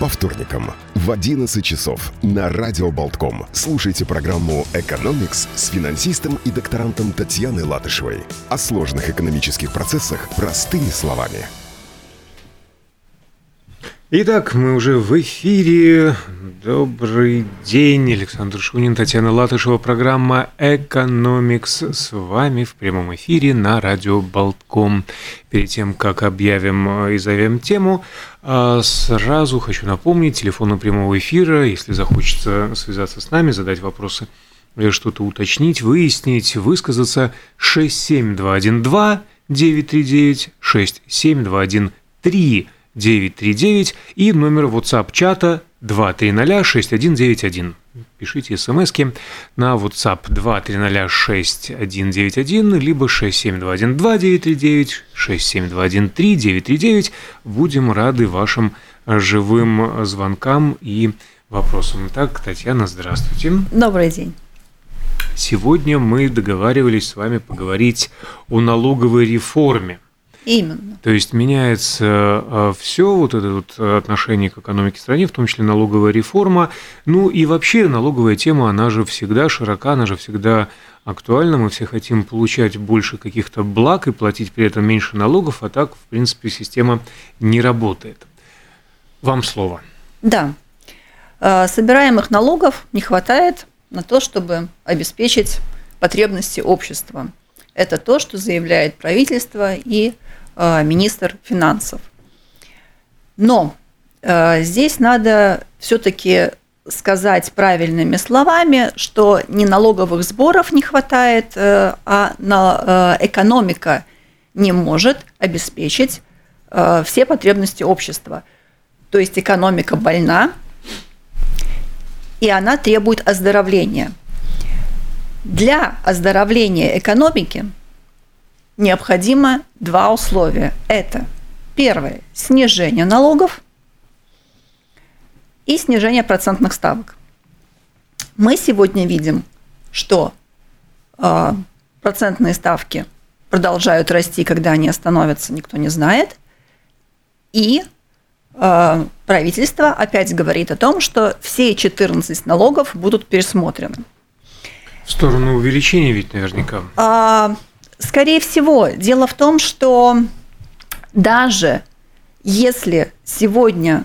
По вторникам в 11 часов на Радио Болтком слушайте программу «Экономикс» с финансистом и докторантом Татьяной Латышевой. О сложных экономических процессах простыми словами. Итак, мы уже в эфире. Добрый день, Александр Шунин, Татьяна Латышева, программа «Экономикс» с вами в прямом эфире на радио «Болтком». Перед тем, как объявим и зовем тему, а, сразу хочу напомнить, телефон прямого эфира, если захочется связаться с нами, задать вопросы или что-то уточнить, выяснить, высказаться 67212 939 67213 939 и номер WhatsApp-чата 2306191. Пишите смски на WhatsApp 2306191 либо 67212-939, 67213-939. Будем рады вашим живым звонкам и вопросам. Итак, Татьяна, здравствуйте. Добрый день. Сегодня мы договаривались с вами поговорить о налоговой реформе – Именно. То есть меняется а, все вот это вот отношение к экономике страны, в том числе налоговая реформа. Ну и вообще налоговая тема, она же всегда широка, она же всегда актуальна. Мы все хотим получать больше каких-то благ и платить при этом меньше налогов, а так, в принципе, система не работает. Вам слово. Да. А, собираемых налогов не хватает на то, чтобы обеспечить потребности общества. Это то, что заявляет правительство и Э, министр финансов. Но э, здесь надо все-таки сказать правильными словами, что не налоговых сборов не хватает, э, а на, экономика не может обеспечить все потребности общества. То есть экономика больна, и она требует оздоровления. Для оздоровления экономики – необходимо два условия. Это первое – снижение налогов и снижение процентных ставок. Мы сегодня видим, что э, процентные ставки продолжают расти, когда они остановятся, никто не знает. И э, правительство опять говорит о том, что все 14 налогов будут пересмотрены. В сторону увеличения ведь наверняка. А, Скорее всего, дело в том, что даже если сегодня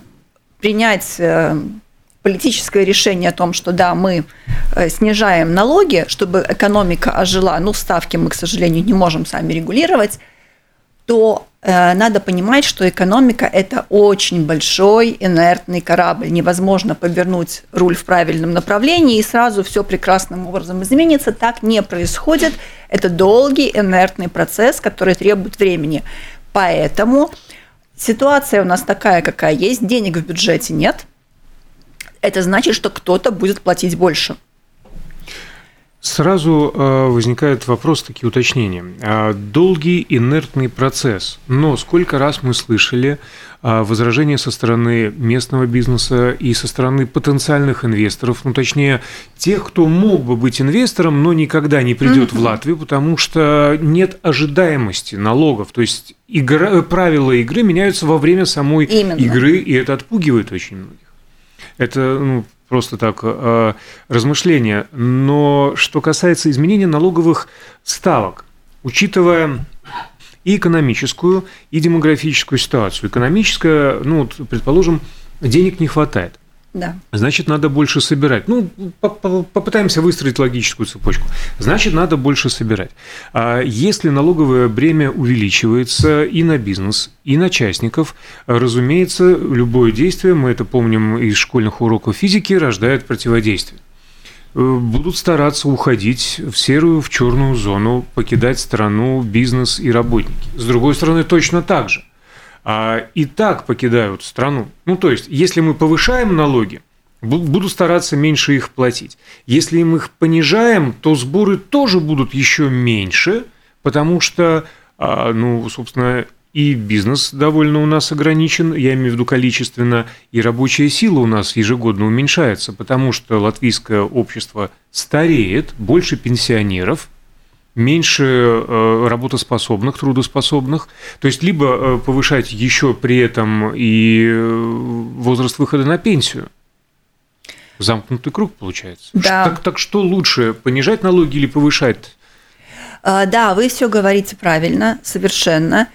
принять э, политическое решение о том, что да, мы э, снижаем налоги, чтобы экономика ожила, ну, ставки мы, к сожалению, не можем сами регулировать, то надо понимать, что экономика – это очень большой инертный корабль. Невозможно повернуть руль в правильном направлении, и сразу все прекрасным образом изменится. Так не происходит. Это долгий инертный процесс, который требует времени. Поэтому ситуация у нас такая, какая есть. Денег в бюджете нет. Это значит, что кто-то будет платить больше. Сразу э, возникает вопрос, такие уточнения. А, долгий инертный процесс. Но сколько раз мы слышали а, возражения со стороны местного бизнеса и со стороны потенциальных инвесторов, ну точнее тех, кто мог бы быть инвестором, но никогда не придет в Латвию, потому что нет ожидаемости налогов. То есть игра, правила игры меняются во время самой Именно. игры, и это отпугивает очень многих. Это ну, просто так э, размышления. Но что касается изменения налоговых ставок, учитывая и экономическую, и демографическую ситуацию. Экономическая, ну, предположим, денег не хватает. Да. Значит, надо больше собирать. Ну, попытаемся выстроить логическую цепочку. Значит, надо больше собирать. А если налоговое бремя увеличивается и на бизнес, и на частников, разумеется, любое действие, мы это помним из школьных уроков физики, рождает противодействие э, будут стараться уходить в серую, в черную зону, покидать страну, бизнес и работники. С другой стороны, точно так же – а, и так покидают страну. Ну, то есть, если мы повышаем налоги, буду стараться меньше их платить. Если мы их понижаем, то сборы тоже будут еще меньше, потому что, а, ну, собственно, и бизнес довольно у нас ограничен, я имею в виду количественно, и рабочая сила у нас ежегодно уменьшается, потому что латвийское общество стареет, больше пенсионеров – меньше э, работоспособных, трудоспособных. То есть либо э, повышать еще при этом и э, возраст выхода на пенсию. Замкнутый круг получается. Да. Так, так что лучше, понижать налоги или повышать? А, да, вы все говорите правильно, совершенно.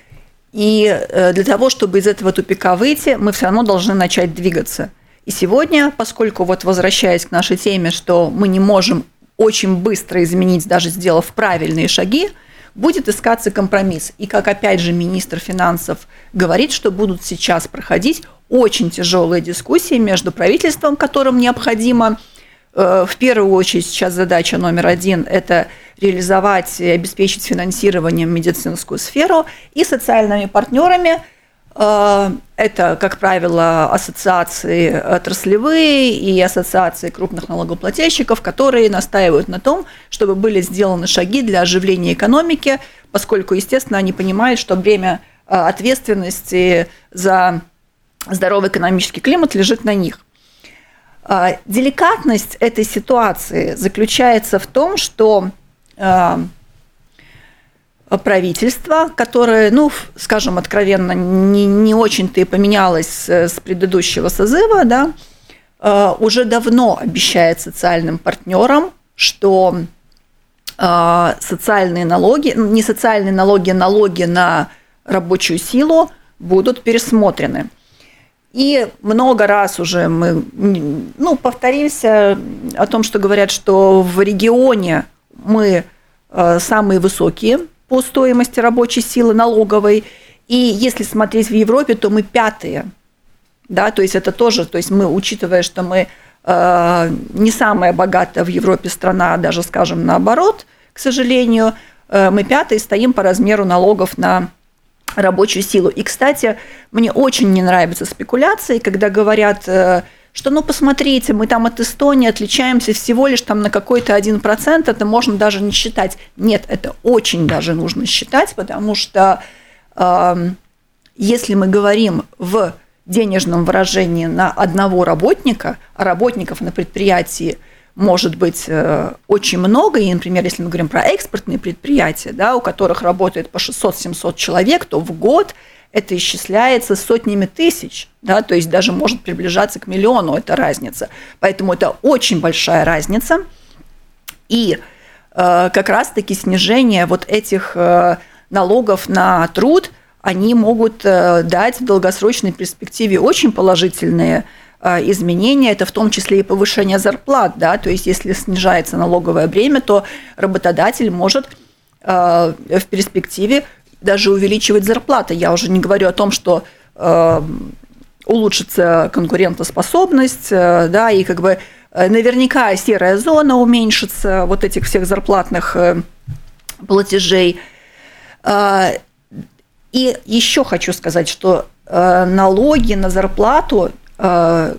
И для того, чтобы из этого тупика выйти, мы все равно должны начать двигаться. И сегодня, поскольку вот возвращаясь к нашей теме, что мы не можем очень быстро изменить, даже сделав правильные шаги, будет искаться компромисс. И как опять же министр финансов говорит, что будут сейчас проходить очень тяжелые дискуссии между правительством, которым необходимо э, в первую очередь сейчас задача номер один – это реализовать и обеспечить финансированием медицинскую сферу и социальными партнерами. Э, это, как правило, ассоциации отраслевые и ассоциации крупных налогоплательщиков, которые настаивают на том, чтобы были сделаны шаги для оживления экономики, поскольку, естественно, они понимают, что бремя э, ответственности за здоровый экономический климат лежит на них. А, деликатность этой ситуации заключается в том, что правительство, которое, ну, скажем откровенно, не, не очень-то и поменялось с предыдущего созыва, да, а, уже давно обещает социальным партнерам, что социальные налоги, не социальные налоги, налоги на рабочую силу будут пересмотрены. И много раз уже мы ну, повторимся о том, что говорят, что в регионе мы э, самые высокие по стоимости рабочей силы налоговой. И если смотреть в Европе, то мы пятые. Да, то есть это тоже, то есть мы, учитывая, что мы э, не самая богатая в Европе страна, даже скажем наоборот, к сожалению, э, мы пятые стоим по размеру налогов на рабочую силу. И, кстати, мне очень не нравятся спекуляции, когда говорят, э, что, ну, посмотрите, мы там от Эстонии отличаемся всего лишь там на какой-то один процент, это можно даже не считать. Нет, это очень даже нужно считать, потому что э, если мы говорим в денежном выражении на одного работника, а работников на предприятии – может быть э, очень много. И, например, если мы говорим про экспортные предприятия, да, у которых работает по 600-700 человек, то в год это исчисляется сотнями тысяч, да, то есть даже может приближаться к миллиону эта разница. Поэтому это очень большая разница. И э, как раз-таки снижение вот этих э, налогов на труд, они могут э, дать в долгосрочной перспективе очень положительные Э, изменения, это в том числе и повышение зарплат, да, то есть если снижается налоговое бремя, то работодатель может э, в перспективе даже увеличивать зарплаты. Я уже не говорю о том, что э, улучшится конкурентоспособность, да, и как бы наверняка серая зона уменьшится вот этих всех зарплатных платежей. И еще хочу сказать, что налоги на зарплату Э,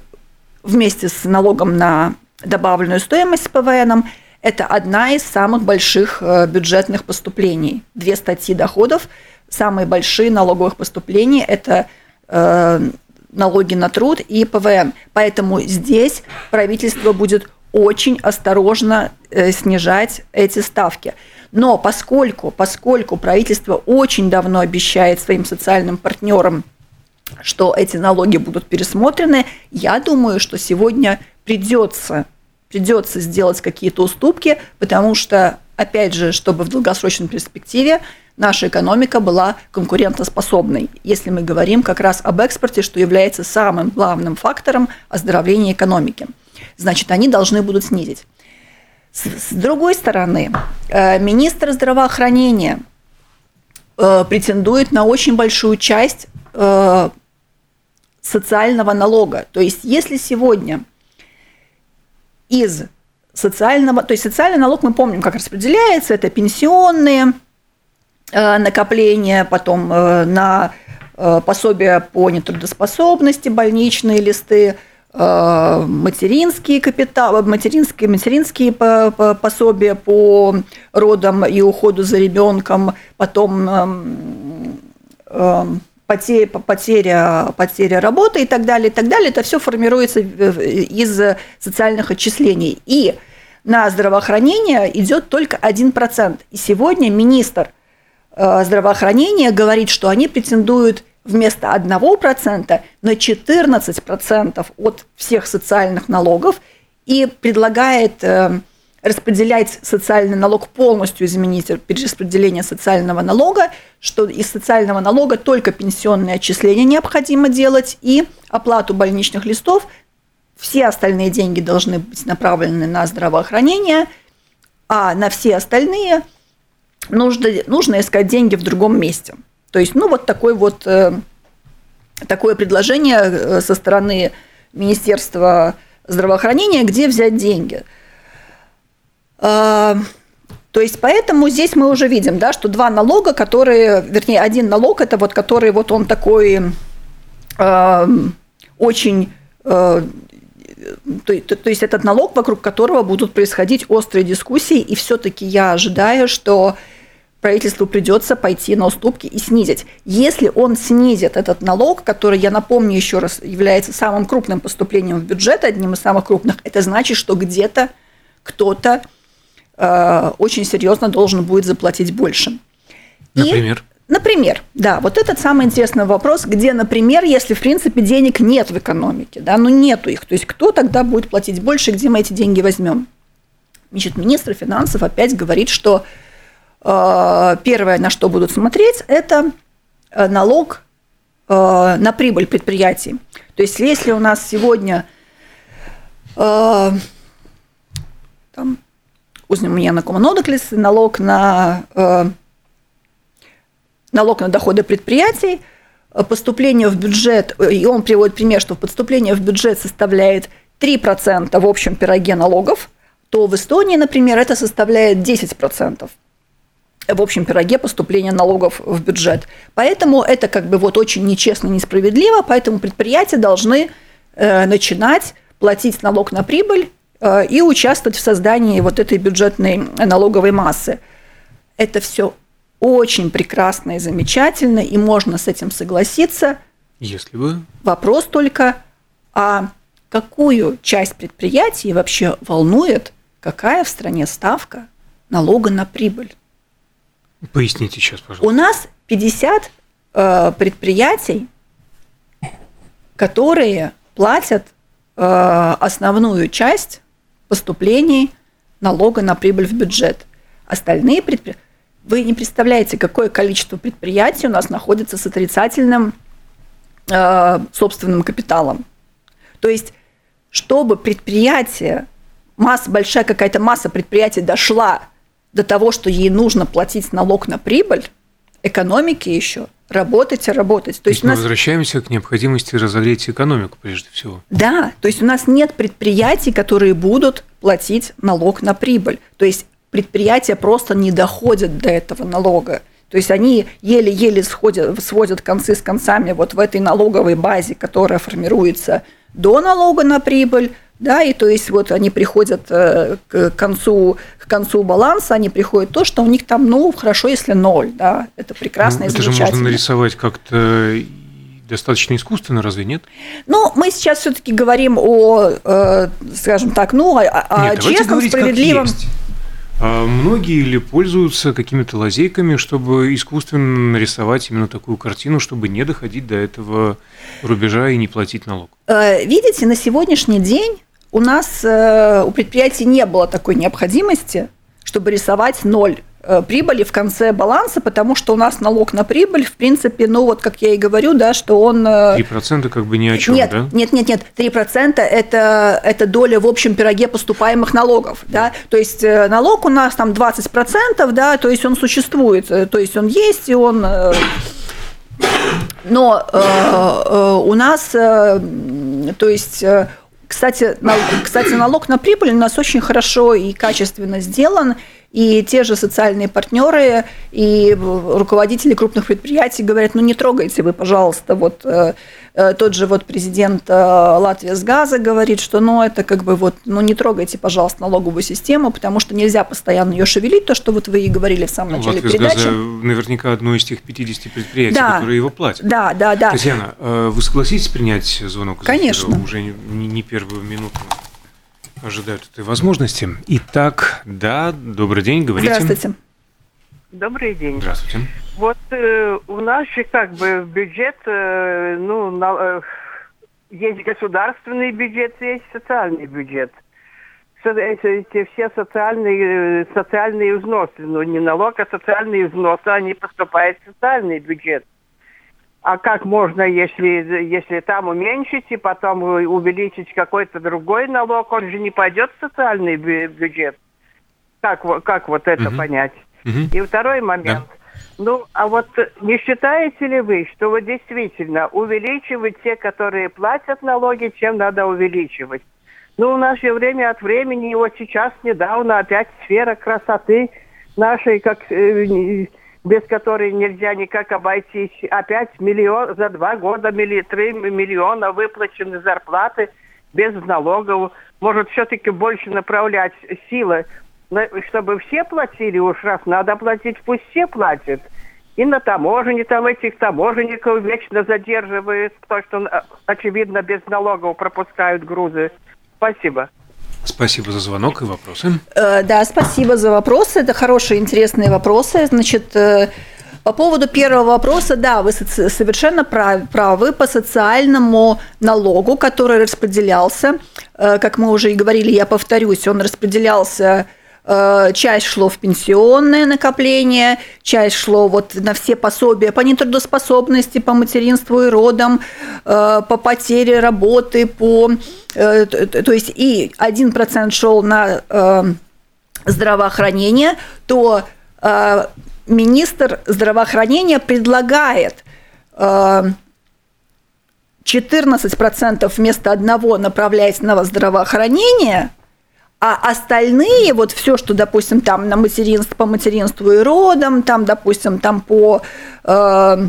вместе с налогом на добавленную стоимость с ПВН, это одна из самых больших э, бюджетных поступлений. Две статьи доходов, самые большие налоговых поступлений – это э, налоги на труд и ПВН. Поэтому здесь правительство будет очень осторожно снижать эти ставки. Но поскольку, поскольку правительство очень давно обещает своим социальным партнерам что эти налоги будут пересмотрены, я думаю, что сегодня придется, придется сделать какие-то уступки, потому что, опять же, чтобы в долгосрочной перспективе наша экономика была конкурентоспособной, если мы говорим как раз об экспорте, что является самым главным фактором оздоровления экономики. Значит, они должны будут снизить. С другой стороны, э, министр здравоохранения э, претендует на очень большую часть э, социального налога. То есть если сегодня из социального, то есть социальный налог мы помним, как распределяется, это пенсионные э, накопления, потом э, на э, пособия по нетрудоспособности, больничные листы, материнские капиталы, материнские, материнские пособия по родам и уходу за ребенком, потом эм, эм, потеря, потеря, потеря работы и так далее, и так далее. Это все формируется из социальных отчислений. И на здравоохранение идет только 1%. И сегодня министр э, здравоохранения говорит, что они претендуют вместо 1% на 14% от всех социальных налогов и предлагает э, распределять социальный налог полностью, изменить перераспределение социального налога, что из социального налога только пенсионные отчисления необходимо делать и оплату больничных листов. Все остальные деньги должны быть направлены на здравоохранение, а на все остальные нужно, нужно искать деньги в другом месте. То есть, ну, вот такой вот, э, такое предложение э, со стороны Министерства здравоохранения, где взять деньги – то есть поэтому здесь мы уже видим, да, что два налога, которые, вернее, один налог это вот который вот он такой э, очень, э, то, то, то есть этот налог, вокруг которого будут происходить острые дискуссии, и все-таки я ожидаю, что правительству придется пойти на уступки и снизить. Если он снизит этот налог, который, я напомню еще раз, является самым крупным поступлением в бюджет, одним из самых крупных, это значит, что где-то кто-то Э, очень серьезно должен будет заплатить больше. Например? И, например, да, вот этот самый интересный вопрос, где, например, если, в принципе, денег нет в экономике, да, ну нету их, то есть кто тогда будет платить больше, где мы эти деньги возьмем? Значит, министр финансов опять говорит, что э, первое, на что будут смотреть, это э, налог э, на прибыль предприятий. То есть если у нас сегодня э, там, uzņēmuma нодоклис, налог на, э, налог на доходы предприятий, э, поступление в бюджет, э, и он приводит пример, что поступление в бюджет составляет 3% в общем пироге налогов, то в Эстонии, например, это составляет 10% в общем пироге поступления налогов в бюджет. Поэтому это как бы вот очень нечестно, несправедливо, поэтому предприятия должны э, начинать платить налог на прибыль и участвовать в создании вот этой бюджетной налоговой массы. Это все очень прекрасно и замечательно, и можно с этим согласиться. Если бы. Вопрос только, а какую часть предприятий вообще волнует, какая в стране ставка налога на прибыль? Поясните сейчас, пожалуйста. У нас 50 э, предприятий, которые платят э, основную часть поступлений налога на прибыль в бюджет. Остальные предприятия... Вы не представляете, какое количество предприятий у нас находится с отрицательным э, собственным капиталом. То есть, чтобы предприятие, масса, большая какая-то масса предприятий дошла до того, что ей нужно платить налог на прибыль, экономики еще – работать и работать. То, есть, мы нас... возвращаемся к необходимости разогреть экономику прежде всего. Да, то есть у нас нет предприятий, которые будут платить налог на прибыль. То есть предприятия просто не доходят до этого налога. То есть они еле-еле сходят, сводят концы с концами вот в этой налоговой базе, которая формируется до налога на прибыль, да, и то есть вот они приходят э, к концу, к концу баланса, они приходят то, что у них там, ну, хорошо, если ноль, да, это прекрасно ну, и это же можно нарисовать как-то достаточно искусственно, разве нет? Ну, мы сейчас все-таки говорим о, э, скажем так, ну, о, о нет, честном, справедливом. А многие ли пользуются какими-то лазейками, чтобы искусственно нарисовать именно такую картину, чтобы не доходить до этого рубежа и не платить налог? Э, видите, на сегодняшний день у нас э, у предприятий не было такой необходимости, чтобы рисовать ноль э, прибыли в конце баланса, потому что у нас налог на прибыль, в принципе, ну вот как я и говорю, да, что он... 3% э, как бы ни о чем, нет, да? Нет, нет, нет, 3% это, это доля в общем пироге поступаемых налогов, да, то есть налог у нас там 20%, да, то есть он существует, то есть он есть, и он... Но э, э, у нас, э, то есть кстати, кстати, налог на прибыль у нас очень хорошо и качественно сделан, и те же социальные партнеры и руководители крупных предприятий говорят, ну не трогайте вы, пожалуйста, вот э, э, тот же вот президент э, Латвии с газа говорит, что ну это как бы вот, ну не трогайте, пожалуйста, налоговую систему, потому что нельзя постоянно ее шевелить, то, что вот вы и говорили в самом начале Латвия передачи. Газа наверняка одно из тех 50 предприятий, да, которые его платят. Да, да, да. Татьяна, вы согласитесь принять звонок? Конечно. Уже не первую минуту ожидают этой возможности. Итак, да, добрый день, говорите. Здравствуйте. Добрый день. Здравствуйте. Вот э, у нас же как бы бюджет, э, ну, на, э, есть государственный бюджет, есть социальный бюджет. Эти, эти все социальные, э, социальные взносы, ну не налог, а социальные взносы, они поступают в социальный бюджет. А как можно, если, если там уменьшить и потом увеличить какой-то другой налог, он же не пойдет в социальный бюджет. Как, как вот это угу. понять? Угу. И второй момент. Да. Ну, а вот не считаете ли вы, что вот действительно увеличивать те, которые платят налоги, чем надо увеличивать? Ну, у нас же время от времени, и вот сейчас недавно опять сфера красоты нашей, как э, без которой нельзя никак обойтись. Опять миллион, за два года милли, три миллиона выплачены зарплаты без налогов. Может, все-таки больше направлять силы, чтобы все платили уж раз надо платить, пусть все платят. И на таможне там этих таможенников вечно задерживают, потому что, очевидно, без налогов пропускают грузы. Спасибо. Спасибо за звонок и вопросы. Э, да, спасибо за вопросы. Это хорошие, интересные вопросы. Значит, э, по поводу первого вопроса, да, вы совершенно правы по социальному налогу, который распределялся, э, как мы уже и говорили, я повторюсь, он распределялся часть шло в пенсионное накопление, часть шло вот на все пособия по нетрудоспособности, по материнству и родам, э, по потере работы, по, э, то есть и 1% шел на здравоохранение, то министр здравоохранения предлагает 14% вместо одного направлять на здравоохранение – а остальные, вот все, что, допустим, там на материнство, по материнству и родам, там, допустим, там по... Э,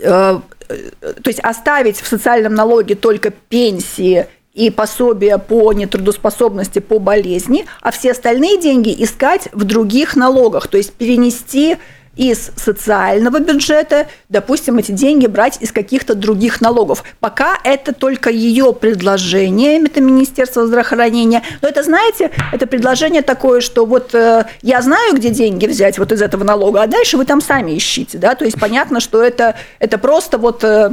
э, то есть оставить в социальном налоге только пенсии и пособия по нетрудоспособности, по болезни, а все остальные деньги искать в других налогах, то есть перенести из социального бюджета, допустим, эти деньги брать из каких-то других налогов. Пока это только ее предложение, это Министерство здравоохранения. Но это, знаете, это предложение такое, что вот э, я знаю, где деньги взять вот из этого налога, а дальше вы там сами ищите, да, то есть понятно, что это, это просто вот... Э,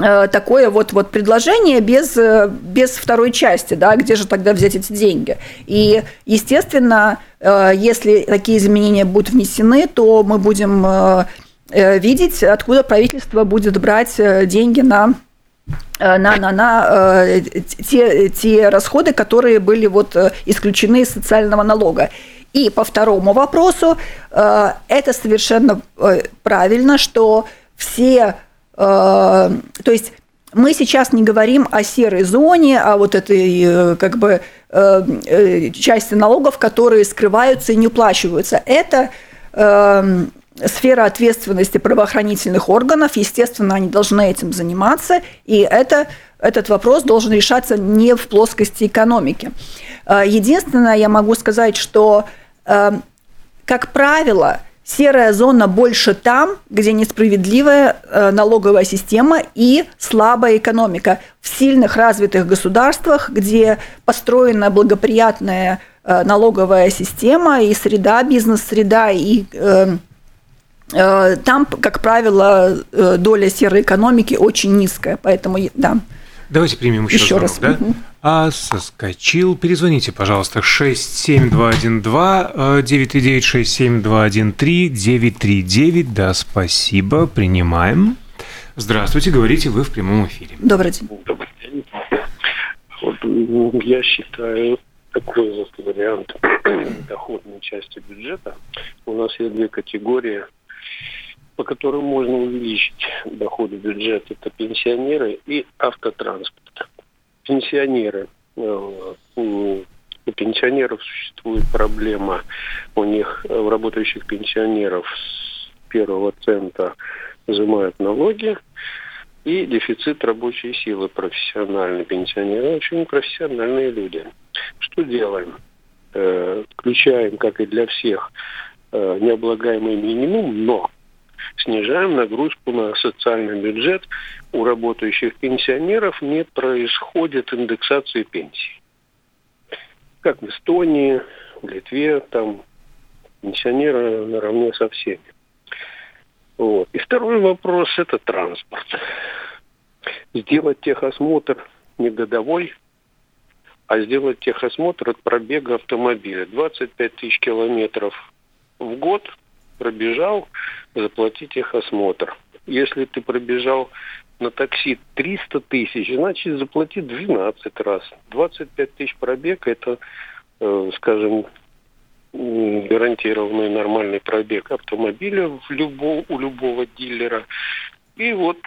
такое вот, вот предложение без, э, без второй части, да, где же тогда взять эти деньги. И, естественно, э, если такие изменения будут внесены, то мы будем видеть, откуда правительство будет брать деньги на на, на, на те, те расходы, которые были вот исключены из социального налога. И по второму вопросу, это совершенно правильно, что все Э, то есть мы сейчас не говорим о серой зоне, о вот этой э, как бы э, части налогов, которые скрываются и не уплачиваются. Это сфера ответственности правоохранительных органов, естественно, они должны этим заниматься, и это, этот вопрос должен решаться не в плоскости экономики. Единственное, я могу сказать, что, как правило, Серая зона больше там, где несправедливая э, налоговая система и слабая экономика. В сильных развитых государствах, где построена благоприятная э, налоговая система и среда, бизнес-среда, и э, там, как правило, доля серой экономики очень низкая. Поэтому, да. Давайте примем еще, еще звонок, раз. да? Угу. А, соскочил. Перезвоните, пожалуйста, 67212 939 67213 939. Да, спасибо, принимаем. Здравствуйте, говорите вы в прямом эфире. Добрый день. Добрый день. Вот, я считаю такой вот вариант доходной части бюджета. У нас есть две категории – по которым можно увеличить доходы бюджета, это пенсионеры и автотранспорт. Пенсионеры. Э, у пенсионеров существует проблема, у них, э, у работающих пенсионеров с первого цента взимают налоги, и дефицит рабочей силы профессиональные пенсионеры, очень профессиональные люди. Что делаем? Э, включаем, как и для всех, необлагаемый минимум, но снижаем нагрузку на социальный бюджет. У работающих пенсионеров не происходит индексации пенсий. Как в Эстонии, в Литве, там Пенсионеры наравне со всеми. Вот. И второй вопрос – это транспорт. Сделать техосмотр не годовой, а сделать техосмотр от пробега автомобиля. 25 тысяч километров в год пробежал, заплатить техосмотр. Если ты пробежал на такси 300 тысяч, значит заплати 12 раз. 25 тысяч пробег – это, э, скажем, гарантированный нормальный пробег автомобиля в любо, у любого дилера. И вот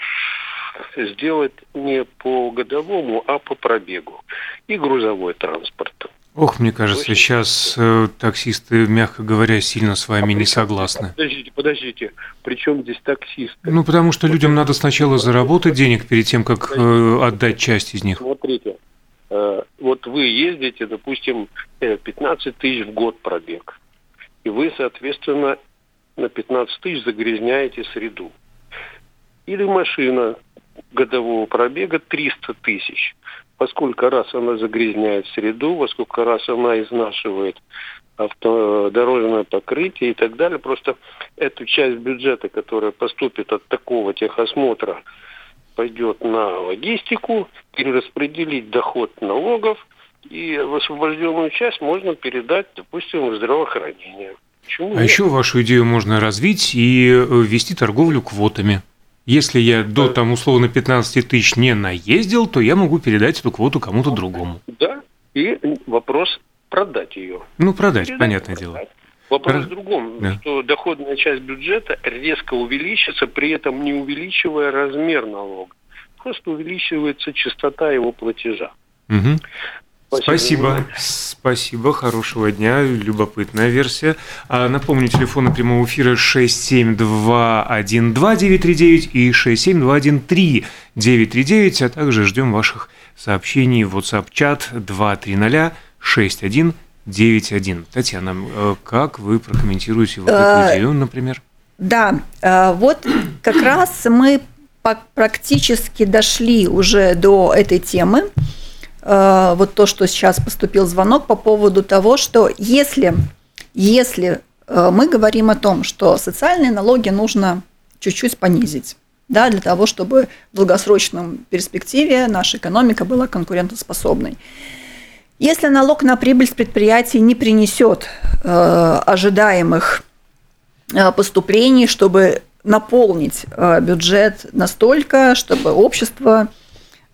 сделать не по годовому, а по пробегу. И грузовой транспорт. Ох, мне кажется, Очень сейчас э, таксисты, мягко говоря, сильно с вами а не согласны. Подождите, подождите. Причем здесь таксисты? Ну, потому что людям надо сначала заработать денег перед тем, как э, отдать часть из них. Смотрите, э, вот вы ездите, допустим, 15 э, тысяч в год пробег. И вы, соответственно, на 15 тысяч загрязняете среду. Или машина годового пробега 300 тысяч. Во сколько раз она загрязняет среду, во сколько раз она изнашивает авто, дорожное покрытие и так далее. Просто эту часть бюджета, которая поступит от такого техосмотра, пойдет на логистику, перераспределить доход налогов, и в освобожденную часть можно передать, допустим, в здравоохранение. Почему а нет? еще вашу идею можно развить и ввести торговлю квотами. Если я до там условно 15 тысяч не наездил, то я могу передать эту квоту кому-то другому. Да, и вопрос продать ее. Ну, продать, передать, понятное продать. дело. Вопрос Про... в другом, да. что доходная часть бюджета резко увеличится, при этом не увеличивая размер налога. Просто увеличивается частота его платежа. Угу. Спасибо. Спасибо. Хорошего дня. Любопытная версия. А, напомню, телефоны прямого эфира 67212-939 и 67213-939, а также ждем ваших сообщений в WhatsApp-чат 230-6191. Татьяна, э, как вы прокомментируете вот эту э, идею, например? Да, э, вот как раз мы практически дошли уже до этой темы. Э, вот то, что сейчас поступил звонок по поводу того, что если, если э, мы говорим о том, что социальные налоги нужно чуть-чуть понизить, да, для того, чтобы в долгосрочном перспективе наша экономика была конкурентоспособной. Если налог на прибыль с предприятий не принесет э, ожидаемых э, поступлений, чтобы наполнить э, бюджет настолько, чтобы общество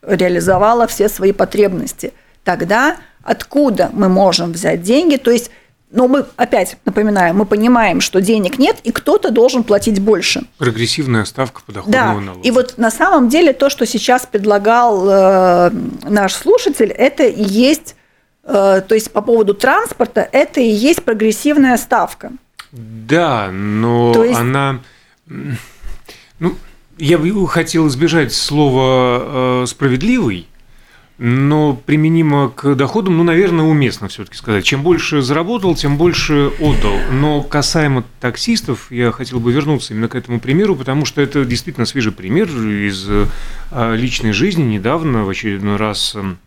реализовала все свои потребности. Тогда откуда мы можем взять деньги? То есть но мы, опять напоминаем, мы понимаем, что денег нет, и кто-то должен платить больше. Прогрессивная ставка подоходного да. налога. И вот на самом деле то, что сейчас предлагал э, наш слушатель, это и есть, э, то есть по поводу транспорта, это и есть прогрессивная ставка. Да, но то есть... она... Ну, я бы хотел избежать слова э, «справедливый», но применимо к доходам, ну, наверное, уместно все-таки сказать. Чем больше заработал, тем больше отдал. Но касаемо таксистов, я хотел бы вернуться именно к этому примеру, потому что это действительно свежий пример из э, личной жизни. Недавно в очередной раз эм,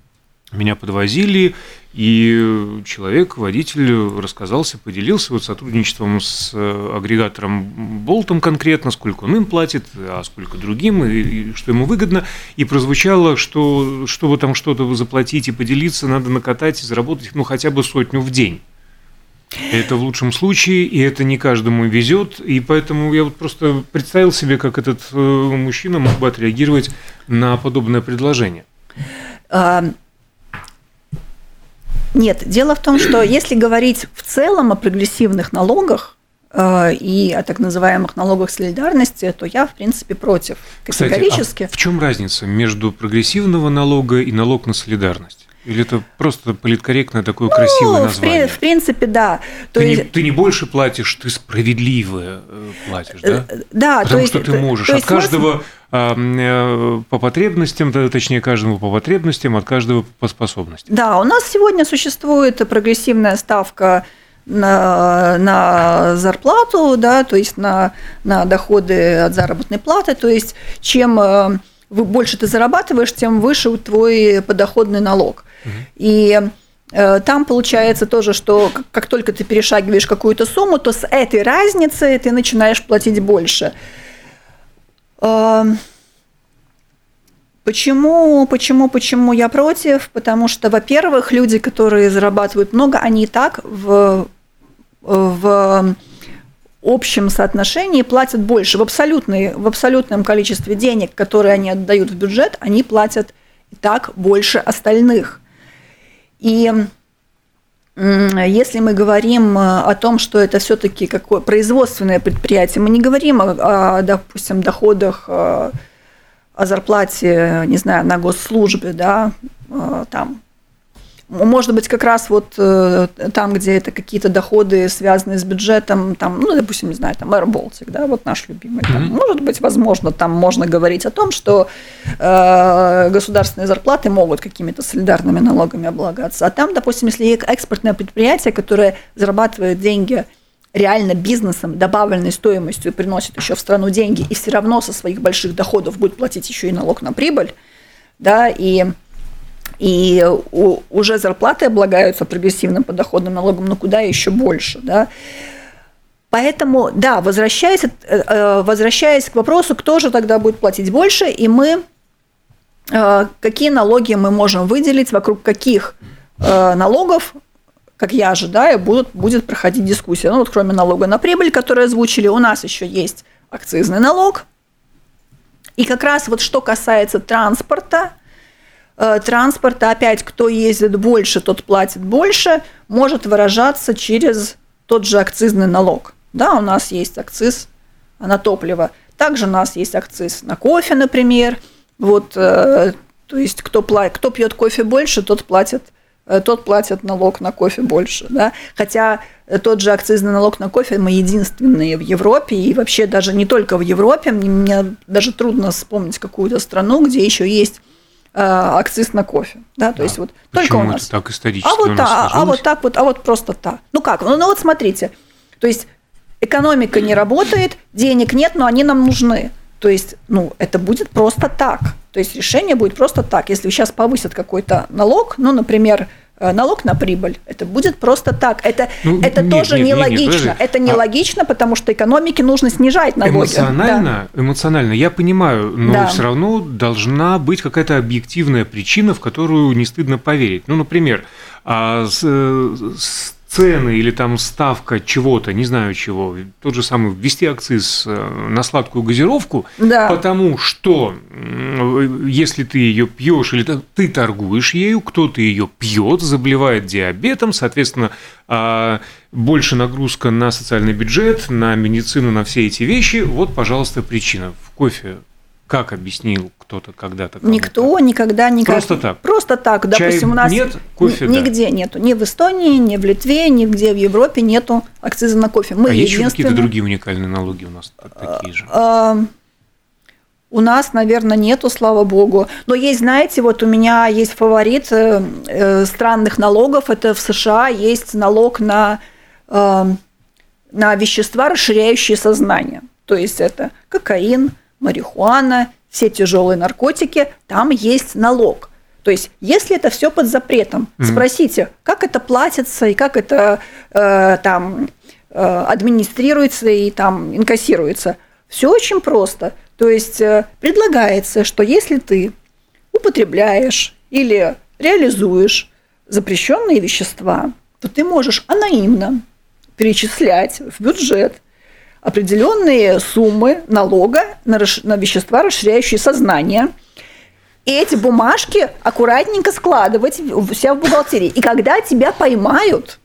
меня подвозили, и человек, водитель, рассказался, поделился вот сотрудничеством с э, агрегатором Болтом конкретно, сколько он им платит, а сколько другим, и, и что ему выгодно. И прозвучало, что чтобы там что-то заплатить и поделиться, надо накатать и заработать ну, хотя бы сотню в день. Это в лучшем случае, и это не каждому везет, и поэтому я вот просто представил себе, как этот э, мужчина мог бы отреагировать на подобное предложение. Нет, дело в том, что если говорить в целом о прогрессивных налогах, э, и о так называемых налогах солидарности, то я, в принципе, против. Категорически. Кстати, а в чем разница между прогрессивного налога и налог на солидарность? Или это просто политкорректное такое ну, красивое название? В, принципе, да. То ты, есть... не, ты не больше платишь, ты справедливо э, платишь, да? Э, да. Потому то есть, что ты можешь. То От каждого. Э, по потребностям, точнее, каждому по потребностям, от каждого по способностям. Да, у нас сегодня существует прогрессивная ставка на, на зарплату, да, то есть на, на доходы от заработной платы. То есть чем больше ты зарабатываешь, тем выше твой подоходный налог. И Э, там получается тоже, что как только ты перешагиваешь какую-то сумму, то с этой разницы ты начинаешь платить больше. Эм, почему, почему, почему я против? Потому что, во-первых, люди, которые зарабатывают много, они и так в, в общем соотношении платят больше. В, абсолютной, в абсолютном количестве денег, которые они отдают в бюджет, они платят и так больше остальных. И если мы говорим э, о том, что это все-таки какое производственное предприятие, мы не говорим о, о допустим, доходах, э, о зарплате, не знаю, на госслужбе, да, э, там может быть, как раз вот э, там, где это какие-то доходы, связанные с бюджетом, там, ну, допустим, не знаю, там Air Baltic, да, вот наш любимый. Там, mm-hmm. Может быть, возможно, там можно говорить о том, что э, государственные зарплаты могут какими-то солидарными налогами облагаться. А там, допустим, если экспортное предприятие, которое зарабатывает деньги реально бизнесом, добавленной стоимостью приносит еще в страну деньги, и все равно со своих больших доходов будет платить еще и налог на прибыль, да, и и уже зарплаты облагаются прогрессивным подоходным налогом, но куда еще больше, да. Поэтому, да, возвращаясь, э, э, возвращаясь к вопросу, кто же тогда будет платить больше, и мы, э, какие налоги мы можем выделить, вокруг каких налогов, как я ожидаю, будут, будет проходить дискуссия. Ну вот кроме налога на прибыль, который озвучили, у нас еще есть акцизный налог. И как раз вот что касается транспорта, транспорта, опять, кто ездит больше, тот платит больше, может выражаться через тот же акцизный налог. Да, у нас есть акциз на топливо. Также у нас есть акциз на кофе, например. Вот, э, то есть, кто, платит, кто пьет кофе больше, тот платит э, тот платит налог на кофе больше. Да? Хотя тот же акцизный налог на кофе мы единственные в Европе, и вообще даже не только в Европе, мне даже трудно вспомнить какую-то страну, где еще есть Э, акциз на кофе. Да, то да. есть вот только у нас. так исторически а вот, та, а вот так вот, а вот просто так. Ну как? Ну, ну вот смотрите, то есть экономика не работает, денег нет, но они нам нужны. То есть, ну, это будет просто так. То есть решение будет просто так. Если сейчас повысят какой-то налог, ну, например, Э, налог на прибыль. Это будет просто так. Это, ну, это нет, тоже нет, нелогично. Нет, это нелогично, а... потому что экономике нужно снижать налоги. Эмоционально, да. эмоционально, я понимаю, но да. все равно должна быть какая-то объективная причина, в которую не стыдно поверить. Ну, например, а с, с цены или там ставка чего-то, не знаю чего, тот же самый ввести акциз э, на сладкую газировку, да. потому что если ты ее пьешь или ты торгуешь ею, кто-то ее пьет, заболевает диабетом, соответственно, а, больше нагрузка на социальный бюджет, на медицину, на все эти вещи. Вот, пожалуйста, причина. В кофе как объяснил кто-то когда-то? Никто никогда никак. Просто так. Просто так. Допустим, Чай у нас нет, кофе нигде да. нету. Ни в Эстонии, ни в Литве, нигде в Европе нету акциза на кофе. Мы а есть еще какие-то другие уникальные налоги у нас такие же? А, у нас, наверное, нету, слава богу. Но есть, знаете, вот у меня есть фаворит э, э, странных налогов. Это в США есть налог на, э, на вещества, расширяющие сознание. То есть это кокаин, марихуана, все тяжелые наркотики, там есть налог. То есть, если это все под запретом, mm-hmm. спросите, как это платится и как это э, там э, администрируется и там инкассируется. Все очень просто. То есть э, предлагается, что если ты употребляешь или реализуешь запрещенные вещества, то ты можешь анонимно перечислять в бюджет определенные суммы налога на, на вещества, расширяющие сознание. И эти бумажки аккуратненько складывать у себя в бухгалтерии. И когда тебя поймают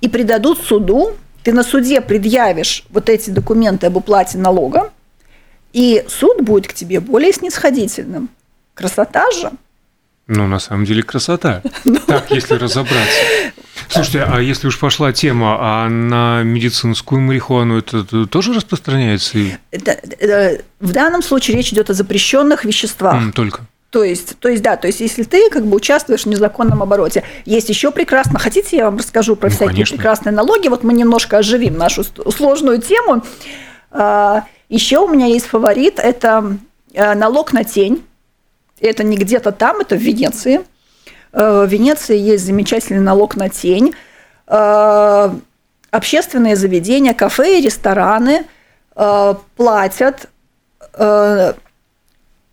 и придадут суду, ты на суде предъявишь вот эти документы об уплате налога, и суд будет к тебе более снисходительным. Красота же. Ну, на самом деле, красота. Так, если разобраться. Слушайте, а если уж пошла тема, а на медицинскую марихуану это тоже распространяется? В данном случае речь идет о запрещенных веществах. Только. То есть, то есть, да, то есть, если ты как бы участвуешь в незаконном обороте, есть еще прекрасно. Хотите, я вам расскажу про ну, всякие конечно. прекрасные налоги? Вот мы немножко оживим нашу сложную тему. А, еще у меня есть фаворит, это э, налог на тень. Это не где-то там, это в Венеции. Э, в Венеции есть замечательный налог на тень. Э, общественные заведения, кафе и рестораны платят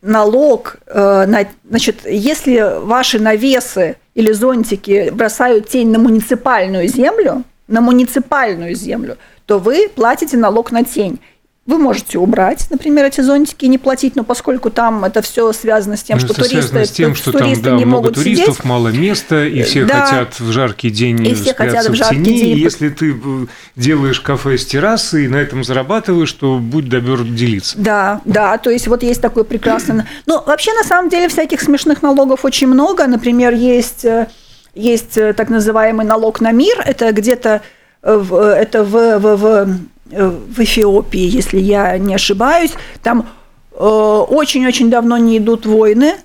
налог, на, значит, если ваши навесы или зонтики бросают тень на муниципальную землю, на муниципальную землю, то вы платите налог на тень. Вы можете убрать, например, эти зонтики и не платить, но поскольку там это все связано с тем, ну, что туристы, с тем, что туристы там да, не много могут туристов, сидеть. мало места, и все да. хотят в жаркий день и все хотят в, жаркий тени. день. И если ты э, делаешь кафе с террасы и на этом зарабатываешь, то будь добер делиться. Да, да, то есть вот есть такой прекрасный... Ну, вообще, на самом деле, всяких смешных налогов очень много. Например, есть, э, есть э, так называемый налог на мир. Это где-то это в, в, в в Эфиопии, если я не ошибаюсь. Там э, очень-очень давно не идут войны,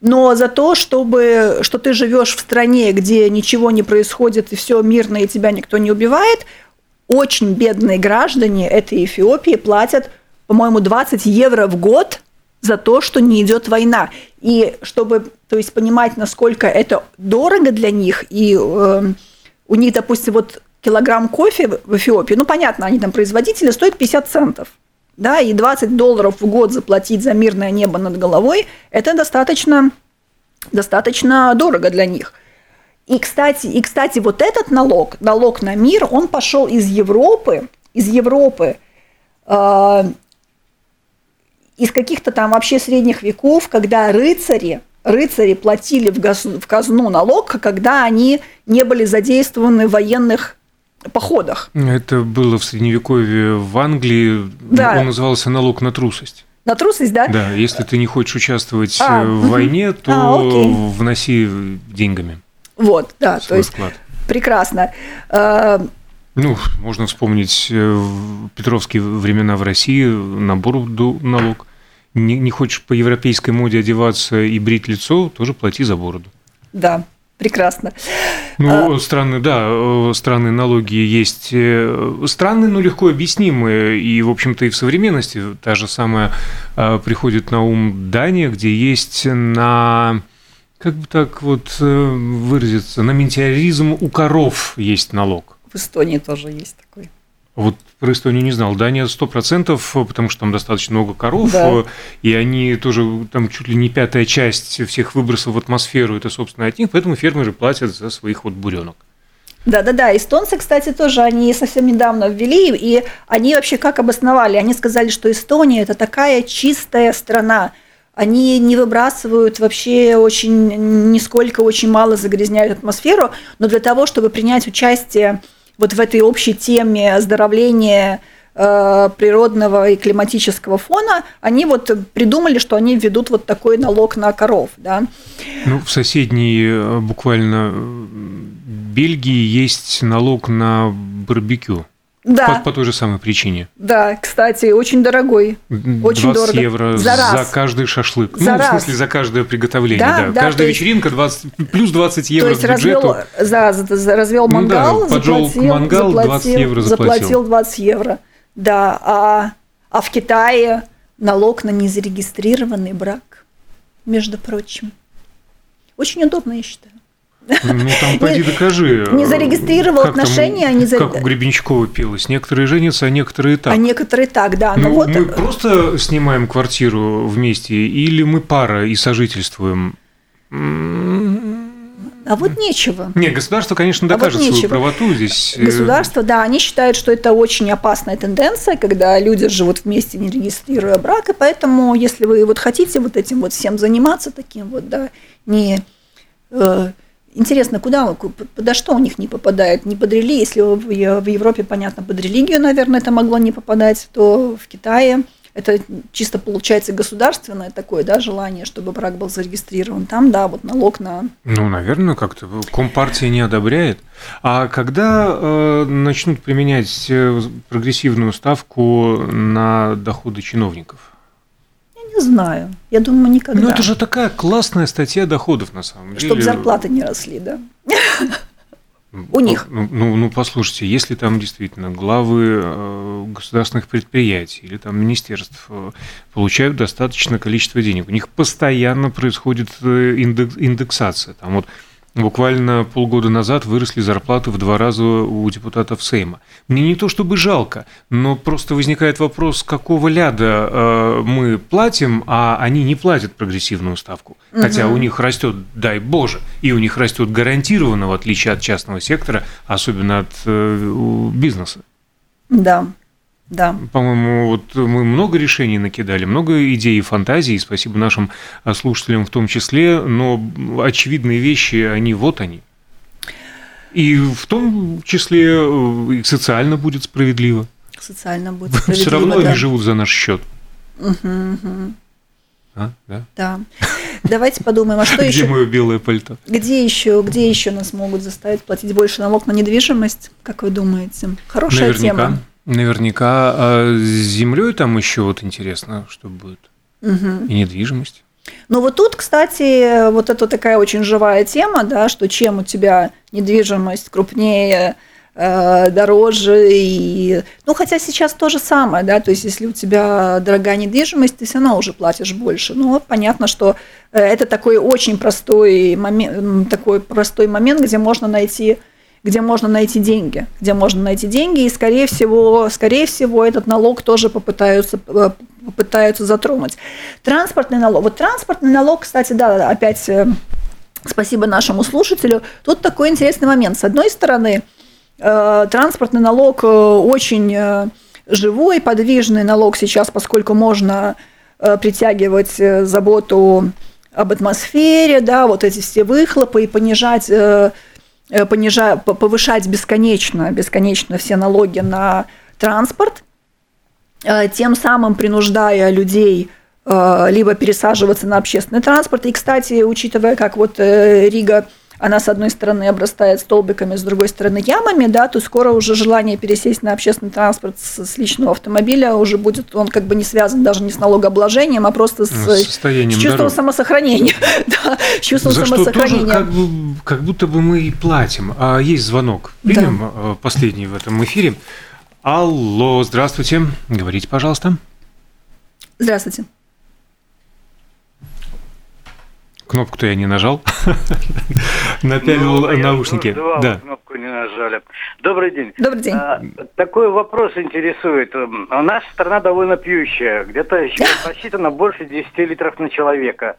но за то, чтобы, что ты живешь в стране, где ничего не происходит, и все мирно, и тебя никто не убивает, очень бедные граждане этой Эфиопии платят, по-моему, 20 евро в год за то, что не идет война. И чтобы, то есть, понимать, насколько это дорого для них, и э, у них, допустим, вот килограмм кофе в Эфиопии, ну, понятно, они там производители, стоит 50 центов. Да, и 20 долларов в год заплатить за мирное небо над головой, это достаточно, достаточно дорого для них. И, кстати, и, кстати, вот этот налог, налог на мир, он пошел из Европы, из Европы, э, из каких-то там вообще средних веков, когда рыцари, рыцари платили в, газ, в казну налог, когда они не были задействованы в военных походах. Это было в Средневековье в Англии. Да. Он назывался налог на трусость. На трусость, да? Да, если ты не хочешь участвовать а, в войне, то а, вноси деньгами. Вот, да, то есть вклад. прекрасно. А, ну, можно вспомнить э, Петровские времена в России, на бороду налог. Не, не хочешь по европейской моде одеваться и брить лицо, тоже плати за бороду. Да, прекрасно. Ну, а... странные, да, э, странные налоги есть. Э, странные, но легко объяснимые. И, в общем-то, и в современности та же самая э, приходит на ум Дания, где есть на как бы так вот выразиться, на метеоризм у коров есть налог. В Эстонии тоже есть такой. Вот про Эстонию не знал. Дания сто процентов, потому что там достаточно много коров, да. и они тоже там чуть ли не пятая часть всех выбросов в атмосферу это собственно от них, поэтому фермеры платят за своих вот буренок. Да-да-да, эстонцы, кстати, тоже они совсем недавно ввели, и они вообще как обосновали? Они сказали, что Эстония – это такая чистая страна, они не выбрасывают вообще очень, нисколько, очень мало загрязняют атмосферу, но для того, чтобы принять участие вот в этой общей теме оздоровления э, природного и климатического фона, они вот придумали, что они введут вот такой налог на коров. Да? Ну, в соседней э, буквально э, Бельгии есть налог на барбекю. Да. По, по той же самой причине. Да, кстати, очень дорогой. Очень 20 дорого. евро за, раз. за каждый шашлык. За ну, раз. в смысле, за каждое приготовление. Да, да. да Каждая вечеринка 20, плюс 20 евро то есть к бюджету. Развел, за, развел мангал, ну, да, поджег заплатил, мангал, 20 евро заплатил. Заплатил 20 евро. Да, а, а в Китае налог на незарегистрированный брак, между прочим. Очень удобно, я считаю. Ну, там пойди докажи. Не зарегистрировал отношения. Там, не за... Как у Гребенщикова пелось. Некоторые женятся, а некоторые так. А некоторые так, да. Ну, вот... Мы просто снимаем квартиру вместе или мы пара и сожительствуем? А вот нечего. Нет, государство, конечно, докажет а вот свою правоту здесь. Э, государство, да, они считают, что это очень опасная тенденция, когда люди живут вместе, не регистрируя брак, и поэтому, если вы вот хотите вот этим вот всем заниматься, таким вот, да, не э, Интересно, куда, подо что у них не попадает? Не под религию, если в Европе, понятно, под религию, наверное, это могло не попадать, то в Китае это чисто получается государственное такое, да, желание, чтобы брак был зарегистрирован. Там, да, вот налог на... Ну, наверное, как-то Компартия не одобряет. А когда э, начнут применять э, прогрессивную ставку на доходы чиновников? Не знаю. Я думаю, никогда. Ну, это же такая классная статья доходов, на самом деле. Чтобы зарплаты не росли, да? у них. Ну, ну, ну, послушайте, если там действительно главы э, государственных предприятий или там министерств э, получают достаточное количество денег, у них постоянно происходит э, индексация. Там вот Буквально полгода назад выросли зарплаты в два раза у депутатов Сейма. Мне не то чтобы жалко, но просто возникает вопрос, какого ляда э, мы платим, а они не платят прогрессивную ставку. Угу. Хотя у них растет, дай боже, и у них растет гарантированно, в отличие от частного сектора, особенно от э, бизнеса. Да, да. По-моему, вот мы много решений накидали, много идей и фантазий, спасибо нашим а, слушателям в том числе, но очевидные вещи, они вот они. И в том числе э, и социально будет справедливо. Социально будет справедливо, Все равно да. они живут за наш счет. Угу, угу. А, да? Да. Давайте подумаем, а что где еще? Где мое белое пальто? Где еще, где еще нас могут заставить платить больше налог на недвижимость? Как вы думаете? Хорошая Наверняка. тема. Наверняка. А с землей там еще вот интересно, что будет. Угу. И недвижимость. Ну вот тут, кстати, вот это такая очень живая тема, да, что чем у тебя недвижимость крупнее, э, дороже и ну хотя сейчас то же самое да то есть если у тебя дорогая недвижимость ты все равно уже платишь больше ну понятно что э, это такой очень простой момент такой простой момент где можно найти где можно найти деньги, где можно найти деньги, и скорее всего, скорее всего, этот налог тоже попытаются, э, попытаются затронуть. Транспортный налог. Вот транспортный налог, кстати, да, опять спасибо нашему слушателю. Тут такой интересный момент. С одной стороны, Э, транспортный налог э, очень э, живой, подвижный налог сейчас, поскольку можно притягивать заботу об атмосфере, да, вот эти все выхлопы и понижать, понижать, повышать бесконечно, бесконечно все налоги на транспорт, тем самым принуждая людей либо пересаживаться на общественный транспорт. И, кстати, учитывая, как вот Рига она с одной стороны обрастает столбиками, с другой стороны ямами, да, то скоро уже желание пересесть на общественный транспорт с, с личного автомобиля уже будет, он как бы не связан даже не с налогообложением, а просто с, с, с чувством дорог. самосохранения. да, чувством За самосохранения. Что тоже как, бы, как будто бы мы и платим. А есть звонок. Примем да. Последний в этом эфире. Алло, здравствуйте. Говорите, пожалуйста. Здравствуйте. Кнопку-то я не нажал. Напялил ну, наушники. Да. Кнопку не нажали. Добрый день. Добрый день. А, такой вопрос интересует. У нас страна довольно пьющая. Где-то посчитано больше 10 литров на человека.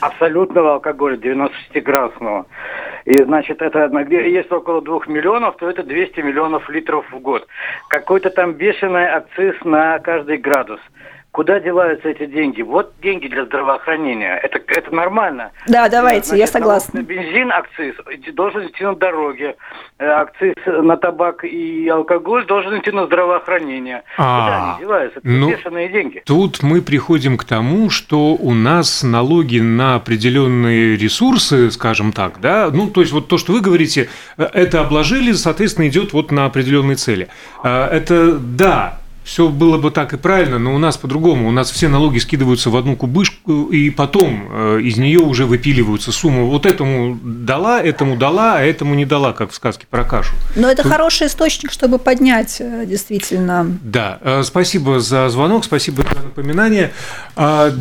Абсолютного алкоголя, 90-градусного. И, значит, это, где есть около 2 миллионов, то это 200 миллионов литров в год. Какой-то там бешеный акциз на каждый градус. Куда деваются эти деньги? Вот деньги для здравоохранения. Это, это нормально. Да, давайте, Значит, я согласна. На бензин акциз должен идти на дороге. Э, акциз на табак и алкоголь должен идти на здравоохранение. А, Куда они деваются? Это ну, бешеные деньги. Тут мы приходим к тому, что у нас налоги на определенные ресурсы, скажем так, да, ну, то есть вот то, что вы говорите, э, это обложили, соответственно, идет вот на определенные цели. Э, это, да, все было бы так и правильно, но у нас по-другому. У нас все налоги скидываются в одну кубышку, и потом э, из нее уже выпиливаются суммы. Вот этому дала, этому дала, а этому не дала, как в сказке про кашу. Но это Тут... хороший источник, чтобы поднять э, действительно. Да, э, спасибо за звонок, спасибо за напоминание. А,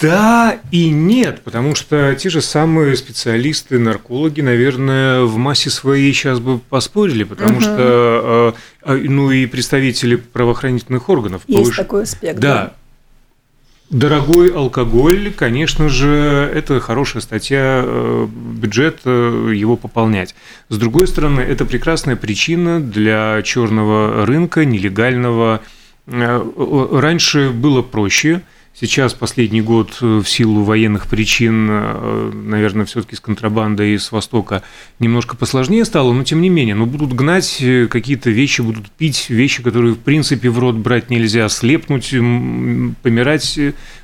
да и нет, потому что те же самые специалисты, наркологи, наверное, в массе своей сейчас бы поспорили, потому угу. что ну и представители правоохранительных органов. Есть повыш... такой аспект. Да. да. Дорогой алкоголь, конечно же, это хорошая статья, э, бюджет э, его пополнять. С другой стороны, это прекрасная причина для черного рынка, нелегального. Э, раньше было проще – Сейчас последний год э, в силу военных причин, э, наверное, все-таки с контрабандой с Востока немножко посложнее стало, но тем не менее, ну, будут гнать э, какие-то вещи, будут пить вещи, которые, в принципе, в рот брать нельзя, слепнуть, помирать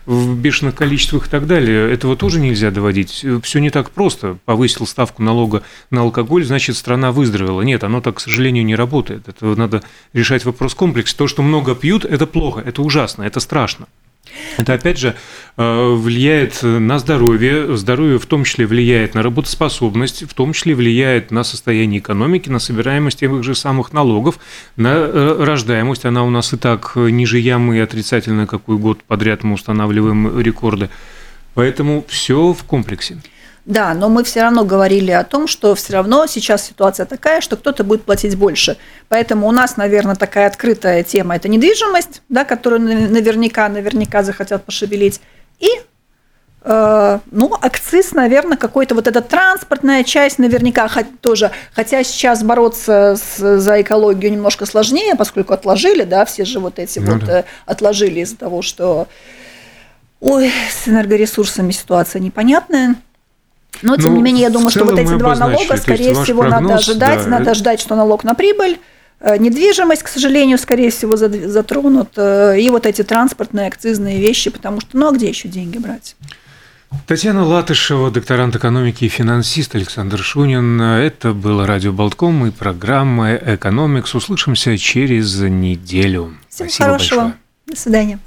в бешеных количествах и так далее. Этого тоже нельзя доводить. Все не так просто. Повысил ставку налога на алкоголь, значит, страна выздоровела. Нет, оно так, к сожалению, не работает. Это надо решать вопрос комплекс. То, что много пьют, это плохо, это ужасно, это страшно. Это, опять же, э, влияет на здоровье, здоровье в том числе влияет на работоспособность, в том числе влияет на состояние экономики, на собираемость тех же самых налогов, на э, рождаемость. Она у нас и так ниже ямы и отрицательно, какой год подряд мы устанавливаем рекорды. Поэтому все в комплексе. Да, но мы все равно говорили о том, что все равно сейчас ситуация такая, что кто-то будет платить больше. Поэтому у нас, наверное, такая открытая тема – это недвижимость, да, которую наверняка, наверняка захотят пошевелить. И э, ну, акциз, наверное, какой-то вот эта транспортная часть наверняка тоже, хотя сейчас бороться с, за экологию немножко сложнее, поскольку отложили, да, все же вот эти ну, вот да. Э, отложили из-за того, что, ой, с энергоресурсами ситуация непонятная. Но, тем ну, не менее, я думаю, что вот эти два налога, скорее всего, прогноз, надо ожидать. Да, надо это... ждать, что налог на прибыль, э, недвижимость, к сожалению, скорее всего, затронут, э, и вот эти транспортные, акцизные вещи, потому что, ну, а где еще деньги брать? Татьяна Латышева, докторант экономики и финансист Александр Шунин. Это было радио Болтком и программа «Экономикс». Услышимся через неделю. Всего Спасибо хорошего. Большое. До свидания.